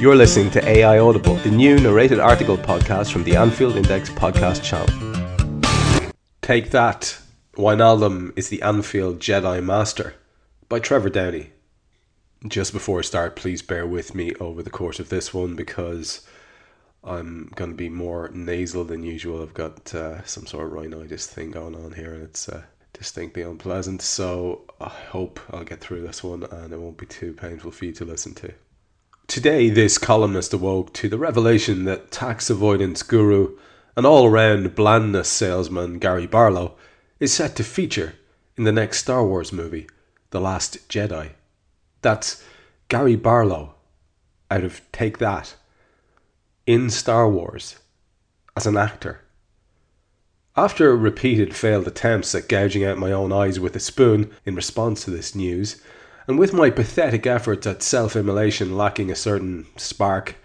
You're listening to AI Audible, the new narrated article podcast from the Anfield Index podcast channel. Take that. Wijnaldum is the Anfield Jedi Master by Trevor Downey. Just before I start, please bear with me over the course of this one because I'm going to be more nasal than usual. I've got uh, some sort of rhinitis thing going on here and it's uh, distinctly unpleasant. So I hope I'll get through this one and it won't be too painful for you to listen to. Today, this columnist awoke to the revelation that tax avoidance guru and all around blandness salesman Gary Barlow is set to feature in the next Star Wars movie, The Last Jedi. That's Gary Barlow out of Take That in Star Wars as an actor. After repeated failed attempts at gouging out my own eyes with a spoon in response to this news, and with my pathetic efforts at self immolation lacking a certain spark,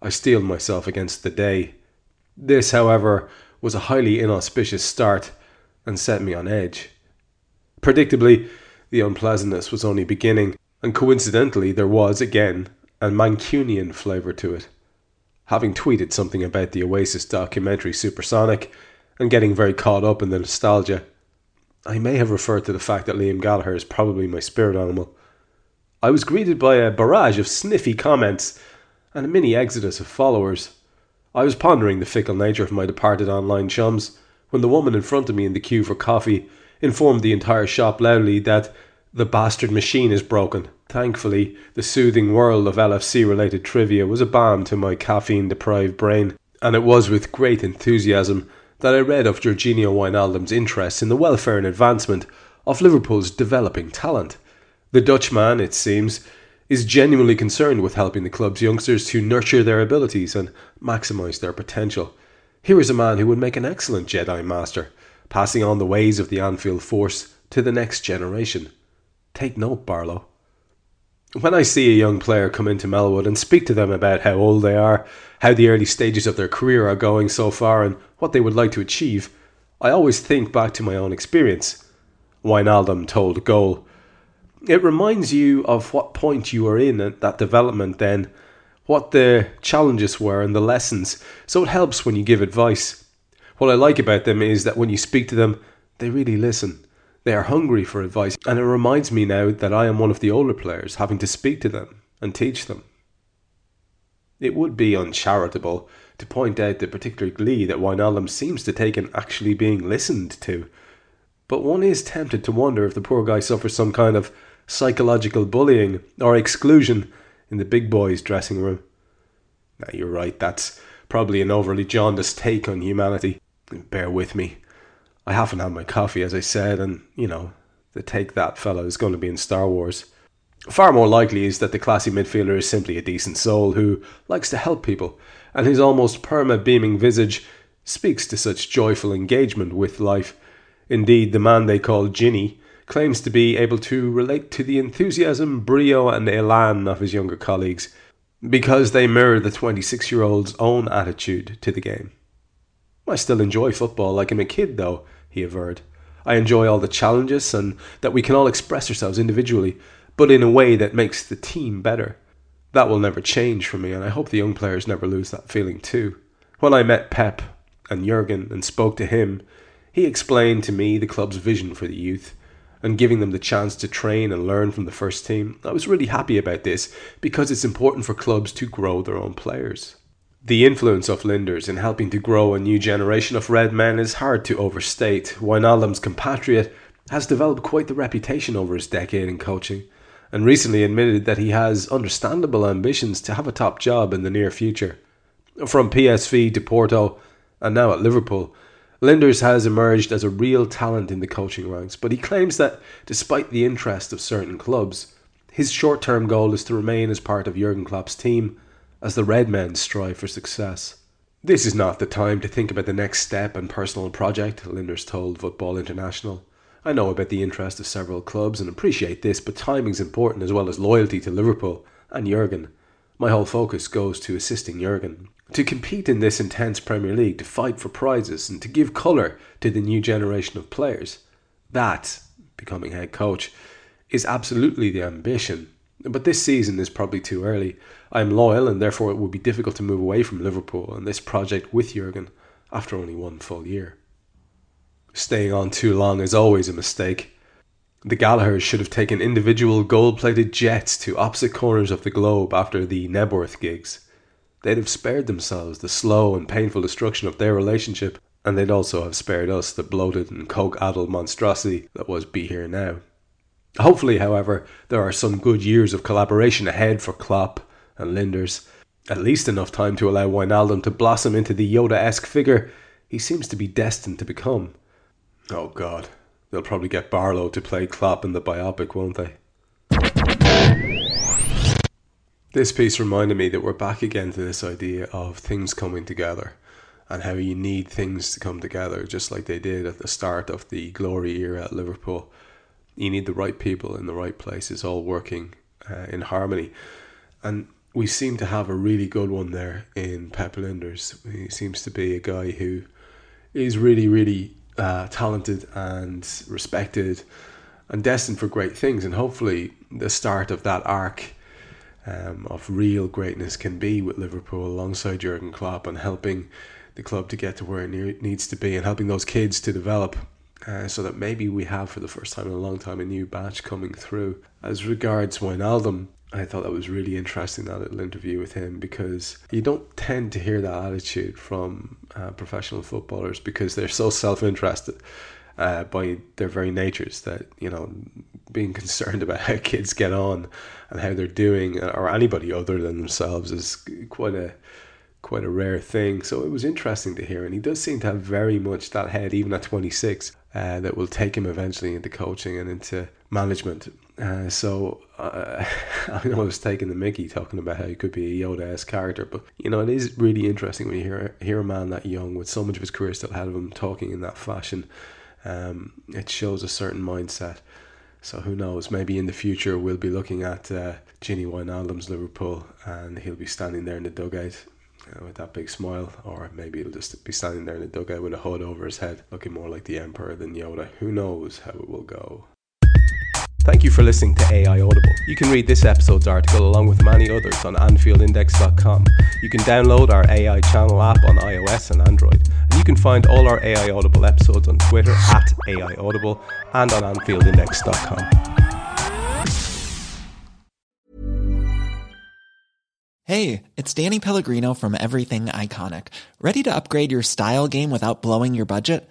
I steeled myself against the day. This, however, was a highly inauspicious start and set me on edge. Predictably, the unpleasantness was only beginning, and coincidentally, there was, again, a Mancunian flavour to it. Having tweeted something about the Oasis documentary Supersonic and getting very caught up in the nostalgia, I may have referred to the fact that Liam Gallagher is probably my spirit animal. I was greeted by a barrage of sniffy comments and a mini exodus of followers. I was pondering the fickle nature of my departed online chums when the woman in front of me in the queue for coffee informed the entire shop loudly that the bastard machine is broken. Thankfully, the soothing world of LFC related trivia was a balm to my caffeine deprived brain, and it was with great enthusiasm that I read of Georginio Wijnaldum's interest in the welfare and advancement of Liverpool's developing talent. The Dutchman, it seems, is genuinely concerned with helping the club's youngsters to nurture their abilities and maximise their potential. Here is a man who would make an excellent Jedi Master, passing on the ways of the Anfield Force to the next generation. Take note, Barlow. When I see a young player come into Melwood and speak to them about how old they are, how the early stages of their career are going so far, and what they would like to achieve, I always think back to my own experience. Wijnaldum told goal. It reminds you of what point you were in at that development then, what the challenges were and the lessons, so it helps when you give advice. What I like about them is that when you speak to them, they really listen. They are hungry for advice, and it reminds me now that I am one of the older players having to speak to them and teach them. It would be uncharitable to point out the particular glee that Wijnaldum seems to take in actually being listened to, but one is tempted to wonder if the poor guy suffers some kind of psychological bullying or exclusion in the big boys' dressing room. Now, you're right, that's probably an overly jaundiced take on humanity. Bear with me. I haven't had my coffee, as I said, and, you know, the take that fellow is going to be in Star Wars. Far more likely is that the classy midfielder is simply a decent soul who likes to help people, and his almost perma beaming visage speaks to such joyful engagement with life. Indeed, the man they call Gini claims to be able to relate to the enthusiasm, brio, and elan of his younger colleagues because they mirror the 26 year old's own attitude to the game. I still enjoy football like I'm a kid, though, he averred. I enjoy all the challenges and that we can all express ourselves individually, but in a way that makes the team better. That will never change for me, and I hope the young players never lose that feeling too. When I met Pep and Jurgen and spoke to him, he explained to me the club's vision for the youth, and giving them the chance to train and learn from the first team. I was really happy about this because it's important for clubs to grow their own players. The influence of Lijnders in helping to grow a new generation of red men is hard to overstate. Wijnaldum's compatriot has developed quite the reputation over his decade in coaching, and recently admitted that he has understandable ambitions to have a top job in the near future. From PSV to Porto, and now at Liverpool, Lijnders has emerged as a real talent in the coaching ranks, but he claims that despite the interest of certain clubs, his short term goal is to remain as part of Jurgen Klopp's team as the Red Men strive for success. This is not the time to think about the next step and personal project, Lijnders told Football International. I know about the interest of several clubs and appreciate this, but timing's important as well as loyalty to Liverpool and Jurgen. My whole focus goes to assisting Jurgen. To compete in this intense Premier League, to fight for prizes, and to give colour to the new generation of players. That, becoming head coach, is absolutely the ambition. But this season is probably too early. I am loyal, and therefore it would be difficult to move away from Liverpool and this project with Jurgen after only one full year. Staying on too long is always a mistake. The Gallaghers should have taken individual gold plated jets to opposite corners of the globe after the Knebworth gigs. They'd have spared themselves the slow and painful destruction of their relationship, and they'd also have spared us the bloated and coke addled monstrosity that was Be Here Now. Hopefully, however, there are some good years of collaboration ahead for Klopp and Lijnders. At least enough time to allow Wijnaldum to blossom into the Yoda esque figure he seems to be destined to become. Oh god, they'll probably get Barlow to play Klopp in the biopic, won't they? This piece reminded me that we're back again to this idea of things coming together and how you need things to come together, just like they did at the start of the glory era at Liverpool. You need the right people in the right places, all working uh, in harmony. And we seem to have a really good one there in Pep Lijnders. He seems to be a guy who is really, really uh, talented and respected and destined for great things. And hopefully, the start of that arc um, of real greatness can be with Liverpool alongside Jurgen Klopp and helping the club to get to where it needs to be and helping those kids to develop. Uh, so that maybe we have for the first time in a long time a new batch coming through. As regards Wijnaldum, I thought that was really interesting that little interview with him because you don't tend to hear that attitude from uh, professional footballers because they're so self-interested uh, by their very natures that you know being concerned about how kids get on and how they're doing or anybody other than themselves is quite a quite a rare thing. So it was interesting to hear and he does seem to have very much that head even at 26 uh, that will take him eventually into coaching and into management uh, so uh, I know I was taking the Mickey talking about how he could be a Yoda-esque character, but you know it is really interesting when you hear hear a man that young with so much of his career still ahead of him talking in that fashion um, it shows a certain mindset. So who knows? Maybe in the future we'll be looking at uh, Gini Wijnaldum's Liverpool, and he'll be standing there in the dugout uh, with that big smile, or maybe he'll just be standing there in the dugout with a hood over his head, looking more like the Emperor than Yoda. Who knows how it will go? Thank you for listening to AI Audible. You can read this episode's article along with many others on AnfieldIndex.com. You can download our AI channel app on iOS and Android. And you can find all our AI Audible episodes on Twitter at AI Audible and on AnfieldIndex.com. Hey, it's Danny Pellegrino from Everything Iconic. Ready to upgrade your style game without blowing your budget?